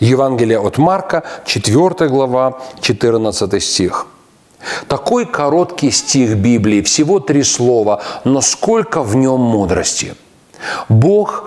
Евангелие от Марка, 4 глава, 14 стих. Такой короткий стих Библии, всего три слова, но сколько в нем мудрости. Бог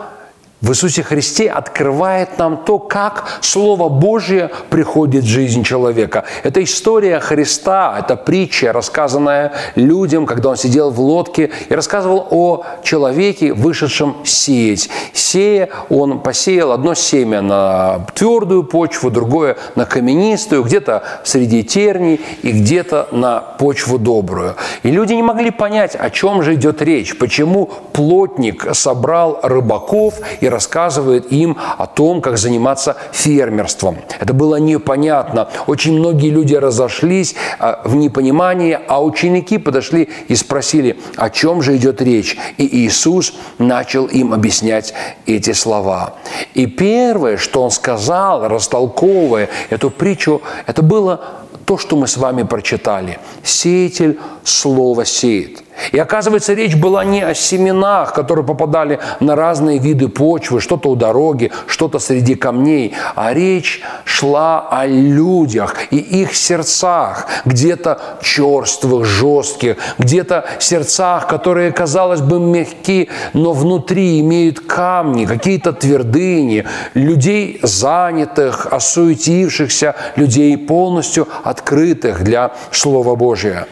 в Иисусе Христе открывает нам то, как Слово Божье приходит в жизнь человека. Это история Христа, это притча, рассказанная людям, когда он сидел в лодке и рассказывал о человеке, вышедшем сеять. Сея, он посеял одно семя на твердую почву, другое на каменистую, где-то среди терний и где-то на почву добрую. И люди не могли понять, о чем же идет речь, почему плотник собрал рыбаков и рассказывает им о том, как заниматься фермерством. Это было непонятно. Очень многие люди разошлись а, в непонимании, а ученики подошли и спросили, о чем же идет речь. И Иисус начал им объяснять эти слова. И первое, что Он сказал, растолковывая эту притчу, это было то, что мы с вами прочитали. Сеятель слово сеет – и оказывается, речь была не о семенах, которые попадали на разные виды почвы, что-то у дороги, что-то среди камней, а речь шла о людях и их сердцах, где-то черствых, жестких, где-то сердцах, которые, казалось бы, мягки, но внутри имеют камни, какие-то твердыни, людей занятых, осуетившихся, людей полностью открытых для Слова Божия.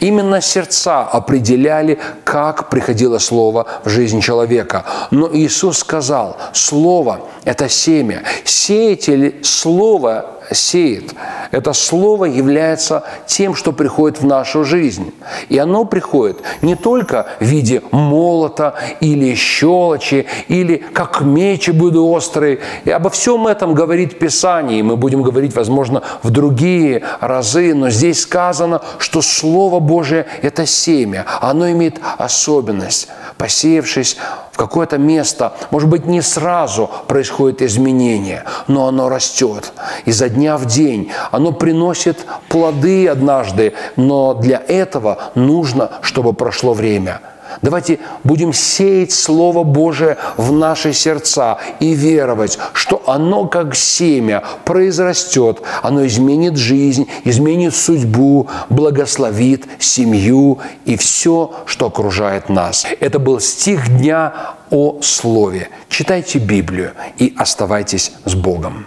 Именно сердца определяли, как приходило Слово в жизнь человека. Но Иисус сказал, Слово – это семя. Сеятель Слова сеет. Это слово является тем, что приходит в нашу жизнь. И оно приходит не только в виде молота или щелочи, или как мечи будут острые. И обо всем этом говорит Писание, и мы будем говорить, возможно, в другие разы, но здесь сказано, что Слово Божие – это семя. Оно имеет особенность. Посеявшись в какое-то место, может быть, не сразу происходит изменение, но оно растет. Изо дня в день. Оно приносит плоды однажды, но для этого нужно, чтобы прошло время. Давайте будем сеять Слово Божие в наши сердца и веровать, что оно как семя произрастет, оно изменит жизнь, изменит судьбу, благословит семью и все, что окружает нас. Это был стих дня о Слове. Читайте Библию и оставайтесь с Богом.